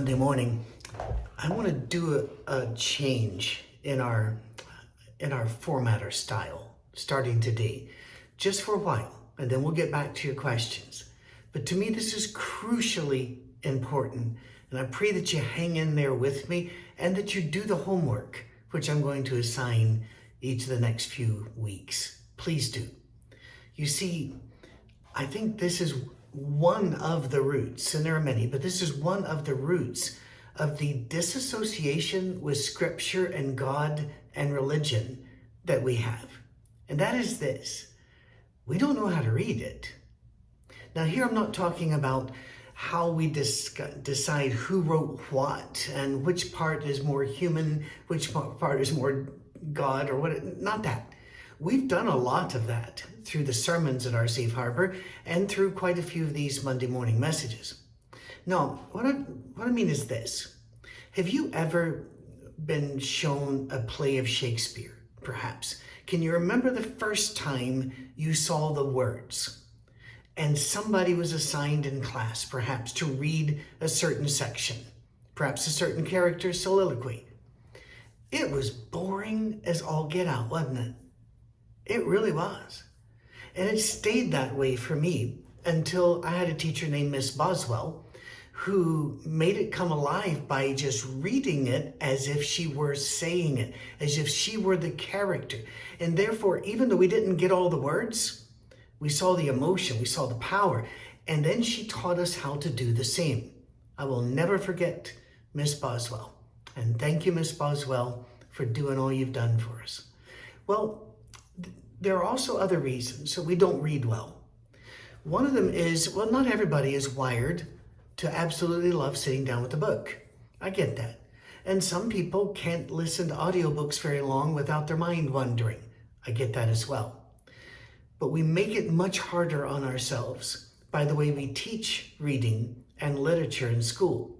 Monday morning, I want to do a, a, change in our in our format or style starting today, just for a while, and then we'll get back to your questions. But to me, this is crucially important, and I pray that you hang in there with me and that you do the homework, which I'm going to assign each of the next few weeks. Please do. You see, I think this is one of the roots, and there are many, but this is one of the roots of the disassociation with Scripture and God and religion that we have. And that is this we don't know how to read it. Now, here I'm not talking about how we decide who wrote what and which part is more human, which part is more God, or what, not that. We've done a lot of that through the sermons at our Safe Harbor and through quite a few of these Monday morning messages. Now, what I, what I mean is this Have you ever been shown a play of Shakespeare, perhaps? Can you remember the first time you saw the words? And somebody was assigned in class, perhaps, to read a certain section, perhaps a certain character's soliloquy. It was boring as all get out, wasn't it? It really was. And it stayed that way for me until I had a teacher named Miss Boswell who made it come alive by just reading it as if she were saying it, as if she were the character. And therefore, even though we didn't get all the words, we saw the emotion, we saw the power. And then she taught us how to do the same. I will never forget Miss Boswell. And thank you, Miss Boswell, for doing all you've done for us. Well, there are also other reasons so we don't read well. One of them is well, not everybody is wired to absolutely love sitting down with a book. I get that. And some people can't listen to audiobooks very long without their mind wandering. I get that as well. But we make it much harder on ourselves by the way we teach reading and literature in school.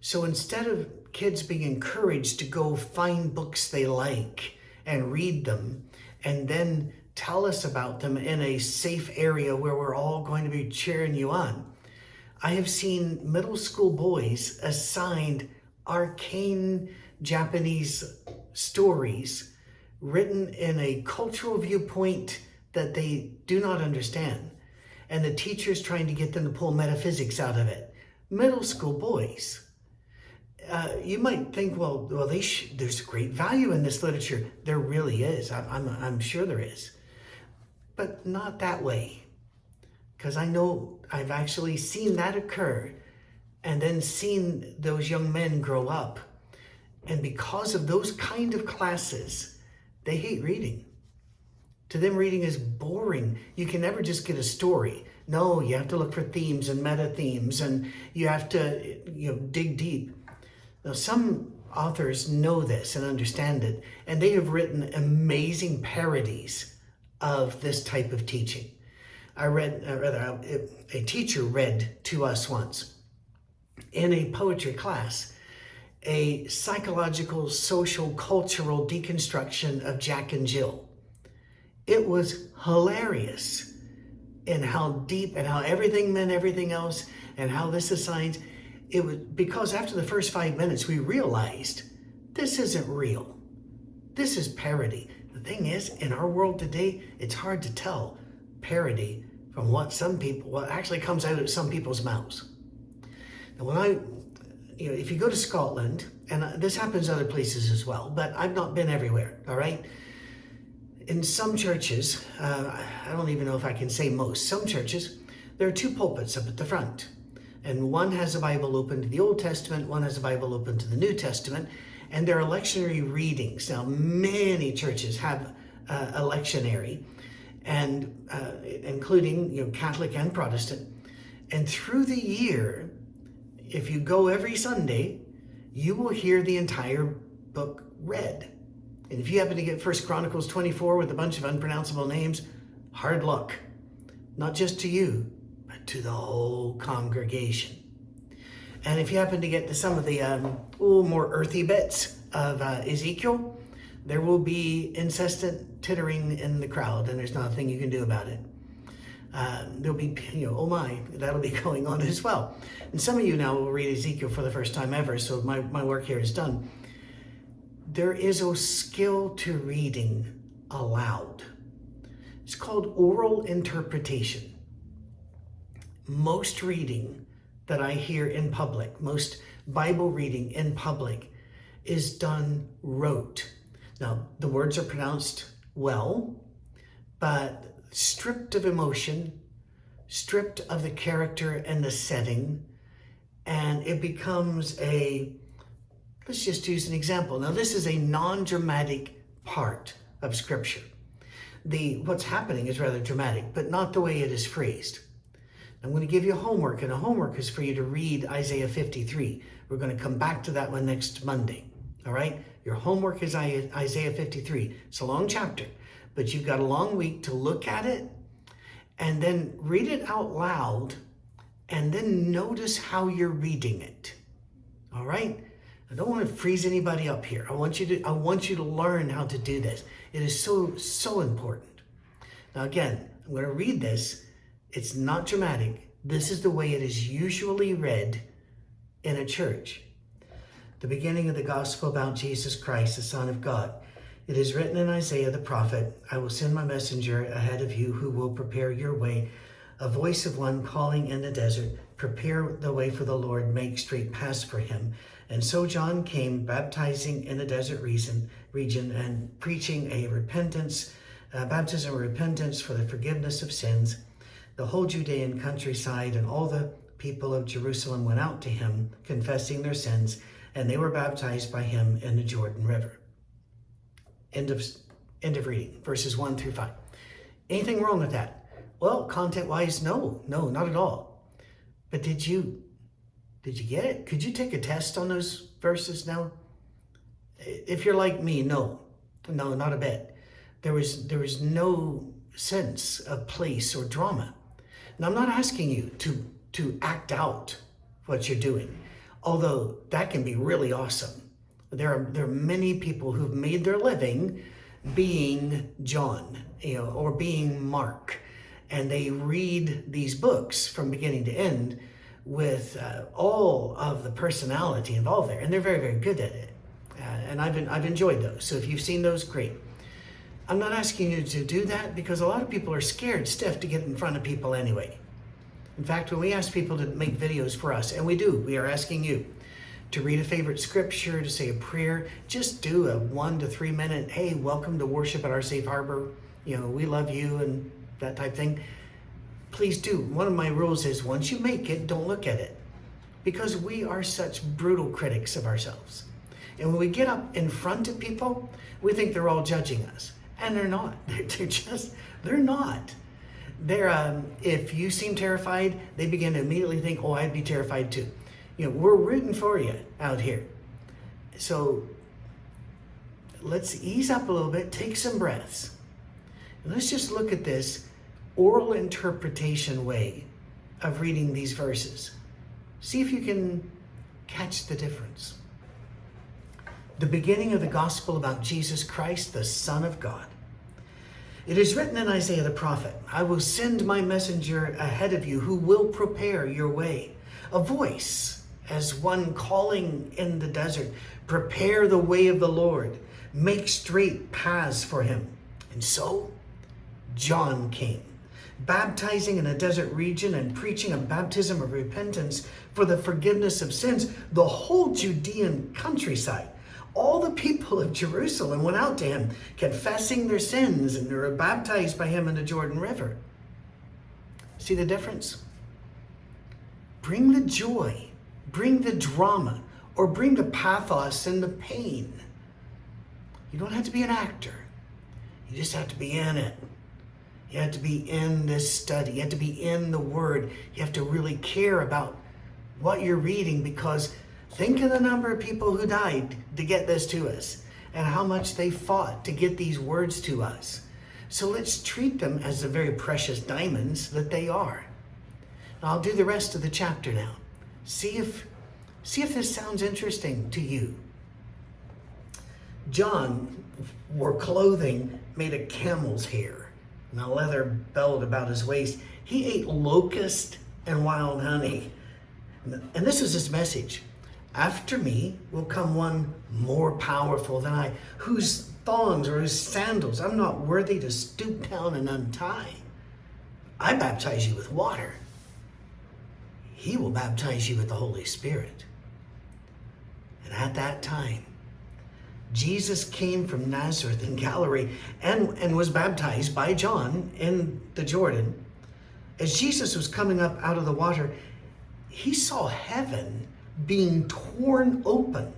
So instead of kids being encouraged to go find books they like and read them, and then tell us about them in a safe area where we're all going to be cheering you on. I have seen middle school boys assigned arcane Japanese stories written in a cultural viewpoint that they do not understand. And the teacher's trying to get them to pull metaphysics out of it. Middle school boys. Uh, you might think, well, well, sh- there's great value in this literature. There really is. I, I'm, I'm sure there is, but not that way, because I know I've actually seen that occur, and then seen those young men grow up, and because of those kind of classes, they hate reading. To them, reading is boring. You can never just get a story. No, you have to look for themes and meta themes, and you have to, you know, dig deep. Now, some authors know this and understand it, and they have written amazing parodies of this type of teaching. I read, uh, rather, a teacher read to us once in a poetry class a psychological, social, cultural deconstruction of Jack and Jill. It was hilarious in how deep and how everything meant everything else and how this assigns it was because after the first five minutes, we realized this isn't real. This is parody. The thing is, in our world today, it's hard to tell parody from what some people, what actually comes out of some people's mouths. Now, when I, you know, if you go to Scotland, and this happens other places as well, but I've not been everywhere, all right? In some churches, uh, I don't even know if I can say most, some churches, there are two pulpits up at the front and one has a Bible open to the Old Testament, one has a Bible open to the New Testament, and they're lectionary readings. Now, many churches have uh, a lectionary, and uh, including you know Catholic and Protestant. And through the year, if you go every Sunday, you will hear the entire book read. And if you happen to get First Chronicles 24 with a bunch of unpronounceable names, hard luck. Not just to you, to the whole congregation. And if you happen to get to some of the um, more earthy bits of uh, Ezekiel, there will be incessant tittering in the crowd, and there's nothing you can do about it. Um, there'll be, you know, oh my, that'll be going on as well. And some of you now will read Ezekiel for the first time ever, so my, my work here is done. There is a skill to reading aloud. It's called oral interpretation. Most reading that I hear in public, most Bible reading in public, is done rote. Now, the words are pronounced well, but stripped of emotion, stripped of the character and the setting, and it becomes a let's just use an example. Now, this is a non dramatic part of Scripture. The what's happening is rather dramatic, but not the way it is phrased. I'm going to give you homework, and the homework is for you to read Isaiah 53. We're going to come back to that one next Monday. All right? Your homework is Isaiah 53. It's a long chapter, but you've got a long week to look at it and then read it out loud and then notice how you're reading it. All right? I don't want to freeze anybody up here. I want you to I want you to learn how to do this. It is so so important. Now again, I'm going to read this. It's not dramatic. This is the way it is usually read in a church the beginning of the gospel about Jesus Christ, the Son of God. It is written in Isaiah the prophet I will send my messenger ahead of you who will prepare your way, a voice of one calling in the desert, prepare the way for the Lord, make straight paths for him. And so John came, baptizing in the desert region, region and preaching a repentance, uh, baptism of repentance for the forgiveness of sins. The whole Judean countryside and all the people of Jerusalem went out to him, confessing their sins and they were baptized by him in the Jordan River. End of, end of reading, verses 1 through 5. Anything wrong with that? Well, content wise, no, no, not at all. But did you did you get it? Could you take a test on those verses now? If you're like me, no. No, not a bit. There was there was no sense of place or drama. And I'm not asking you to to act out what you're doing although that can be really awesome. There are there are many people who've made their living being John, you know, or being Mark, and they read these books from beginning to end with uh, all of the personality involved there, and they're very very good at it. Uh, and I've been, I've enjoyed those. So if you've seen those, great. I'm not asking you to do that because a lot of people are scared stiff to get in front of people anyway. In fact, when we ask people to make videos for us, and we do, we are asking you to read a favorite scripture, to say a prayer, just do a one to three minute, hey, welcome to worship at our safe harbor. You know, we love you and that type thing. Please do. One of my rules is once you make it, don't look at it. Because we are such brutal critics of ourselves. And when we get up in front of people, we think they're all judging us. And they're not. They're just, they're not they're um, if you seem terrified, they begin to immediately think, "Oh, I'd be terrified too." You know, we're rooting for you out here. So let's ease up a little bit, take some breaths. And let's just look at this oral interpretation way of reading these verses. See if you can catch the difference. The beginning of the gospel about Jesus Christ, the Son of God. It is written in Isaiah the prophet, I will send my messenger ahead of you who will prepare your way. A voice as one calling in the desert, prepare the way of the Lord, make straight paths for him. And so John came, baptizing in a desert region and preaching a baptism of repentance for the forgiveness of sins, the whole Judean countryside all the people of Jerusalem went out to him, confessing their sins, and they were baptized by him in the Jordan River. See the difference? Bring the joy, bring the drama, or bring the pathos and the pain. You don't have to be an actor, you just have to be in it. You have to be in this study. You have to be in the Word. You have to really care about what you're reading because think of the number of people who died to get this to us and how much they fought to get these words to us. So let's treat them as the very precious diamonds that they are. I'll do the rest of the chapter now. See if see if this sounds interesting to you. John wore clothing made of camel's hair and a leather belt about his waist. He ate locust and wild honey. And this was his message. After me will come one more powerful than I, whose thongs or whose sandals I'm not worthy to stoop down and untie. I baptize you with water. He will baptize you with the Holy Spirit. And at that time, Jesus came from Nazareth in Galilee and, and was baptized by John in the Jordan. As Jesus was coming up out of the water, he saw heaven being torn open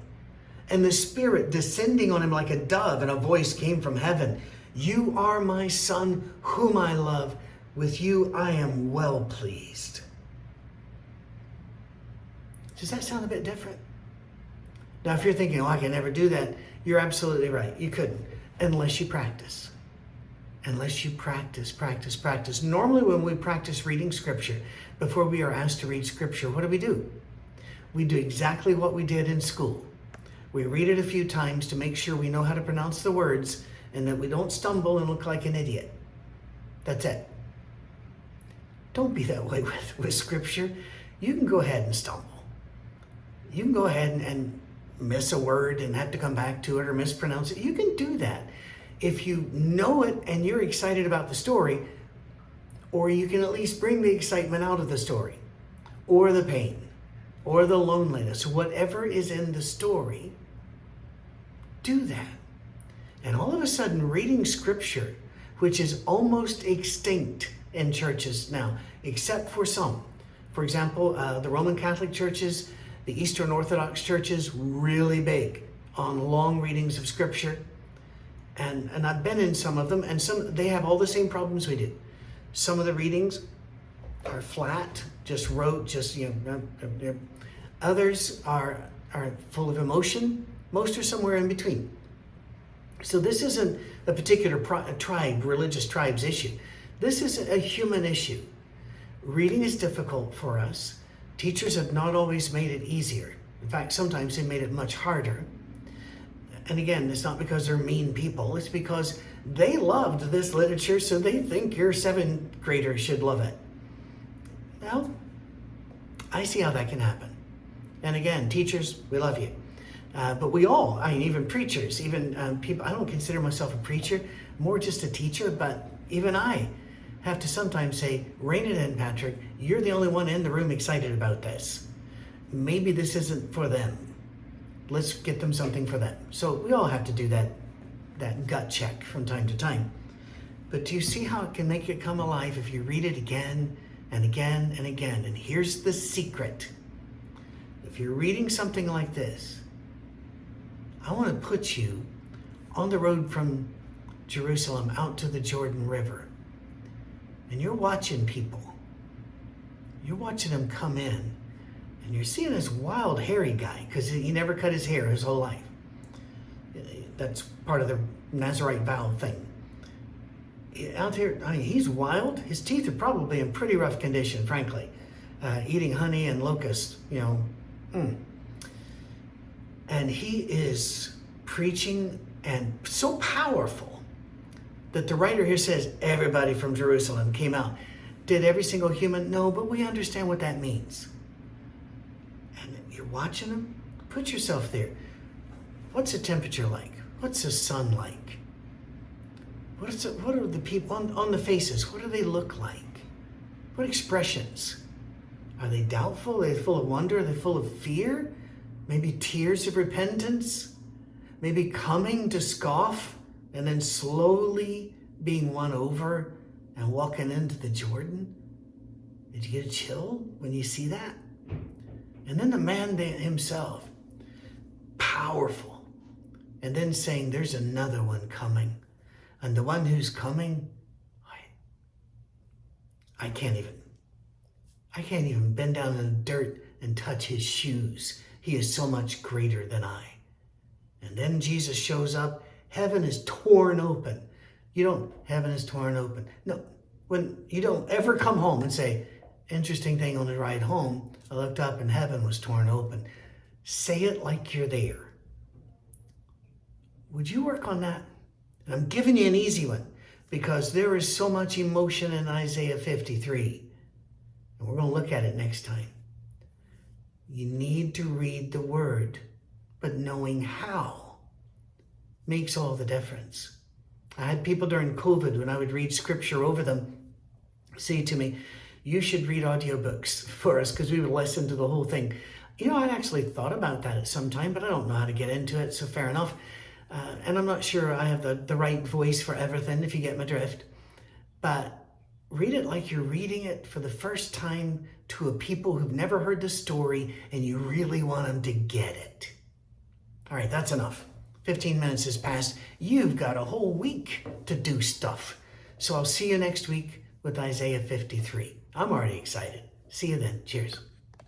and the Spirit descending on him like a dove, and a voice came from heaven You are my Son, whom I love. With you I am well pleased. Does that sound a bit different? Now, if you're thinking, oh, I can never do that, you're absolutely right. You couldn't, unless you practice. Unless you practice, practice, practice. Normally, when we practice reading scripture, before we are asked to read scripture, what do we do? We do exactly what we did in school. We read it a few times to make sure we know how to pronounce the words and that we don't stumble and look like an idiot. That's it. Don't be that way with, with scripture. You can go ahead and stumble. You can go ahead and, and miss a word and have to come back to it or mispronounce it. You can do that. If you know it and you're excited about the story, or you can at least bring the excitement out of the story, or the pain, or the loneliness, whatever is in the story, do that. And all of a sudden, reading scripture, which is almost extinct in churches now, except for some. For example, uh, the Roman Catholic churches, the Eastern Orthodox churches, really big on long readings of scripture. And, and I've been in some of them, and some they have all the same problems we do. Some of the readings are flat, just rote, just you know. Others are are full of emotion. Most are somewhere in between. So this isn't a particular pro- tribe, religious tribe's issue. This is a human issue. Reading is difficult for us. Teachers have not always made it easier. In fact, sometimes they made it much harder. And again, it's not because they're mean people, it's because they loved this literature, so they think your seventh grader should love it. Well, I see how that can happen. And again, teachers, we love you. Uh, but we all, I mean, even preachers, even um, people, I don't consider myself a preacher, more just a teacher, but even I have to sometimes say, rein it in, Patrick. You're the only one in the room excited about this. Maybe this isn't for them. Let's get them something for them. So we all have to do that that gut check from time to time. But do you see how it can make it come alive if you read it again and again and again? And here's the secret. If you're reading something like this, I want to put you on the road from Jerusalem out to the Jordan River. And you're watching people. You're watching them come in. And you're seeing this wild, hairy guy because he never cut his hair his whole life that's part of the Nazarite vow thing. Out here, I mean, he's wild. His teeth are probably in pretty rough condition, frankly. Uh, eating honey and locust, you know. Mm. And he is preaching and so powerful that the writer here says everybody from Jerusalem came out. Did every single human? No, but we understand what that means. And you're watching them? Put yourself there. What's the temperature like? What's the sun like? What, is it, what are the people on, on the faces? What do they look like? What expressions? Are they doubtful? Are they full of wonder? Are they full of fear? Maybe tears of repentance? Maybe coming to scoff and then slowly being won over and walking into the Jordan? Did you get a chill when you see that? And then the man himself, powerful and then saying, There's another one coming. And the one who's coming, I, I can't even. I can't even bend down in the dirt and touch his shoes. He is so much greater than I. And then Jesus shows up. Heaven is torn open. You don't, heaven is torn open. No, when you don't ever come home and say, interesting thing on the ride home, I looked up and heaven was torn open. Say it like you're there. Would you work on that? I'm giving you an easy one because there is so much emotion in Isaiah 53. And we're going to look at it next time. You need to read the word, but knowing how makes all the difference. I had people during COVID when I would read scripture over them say to me, You should read audiobooks for us because we would listen to the whole thing. You know, I'd actually thought about that at some time, but I don't know how to get into it, so fair enough. Uh, and I'm not sure I have the, the right voice for everything, if you get my drift. But read it like you're reading it for the first time to a people who've never heard the story and you really want them to get it. All right, that's enough. 15 minutes has passed. You've got a whole week to do stuff. So I'll see you next week with Isaiah 53. I'm already excited. See you then. Cheers.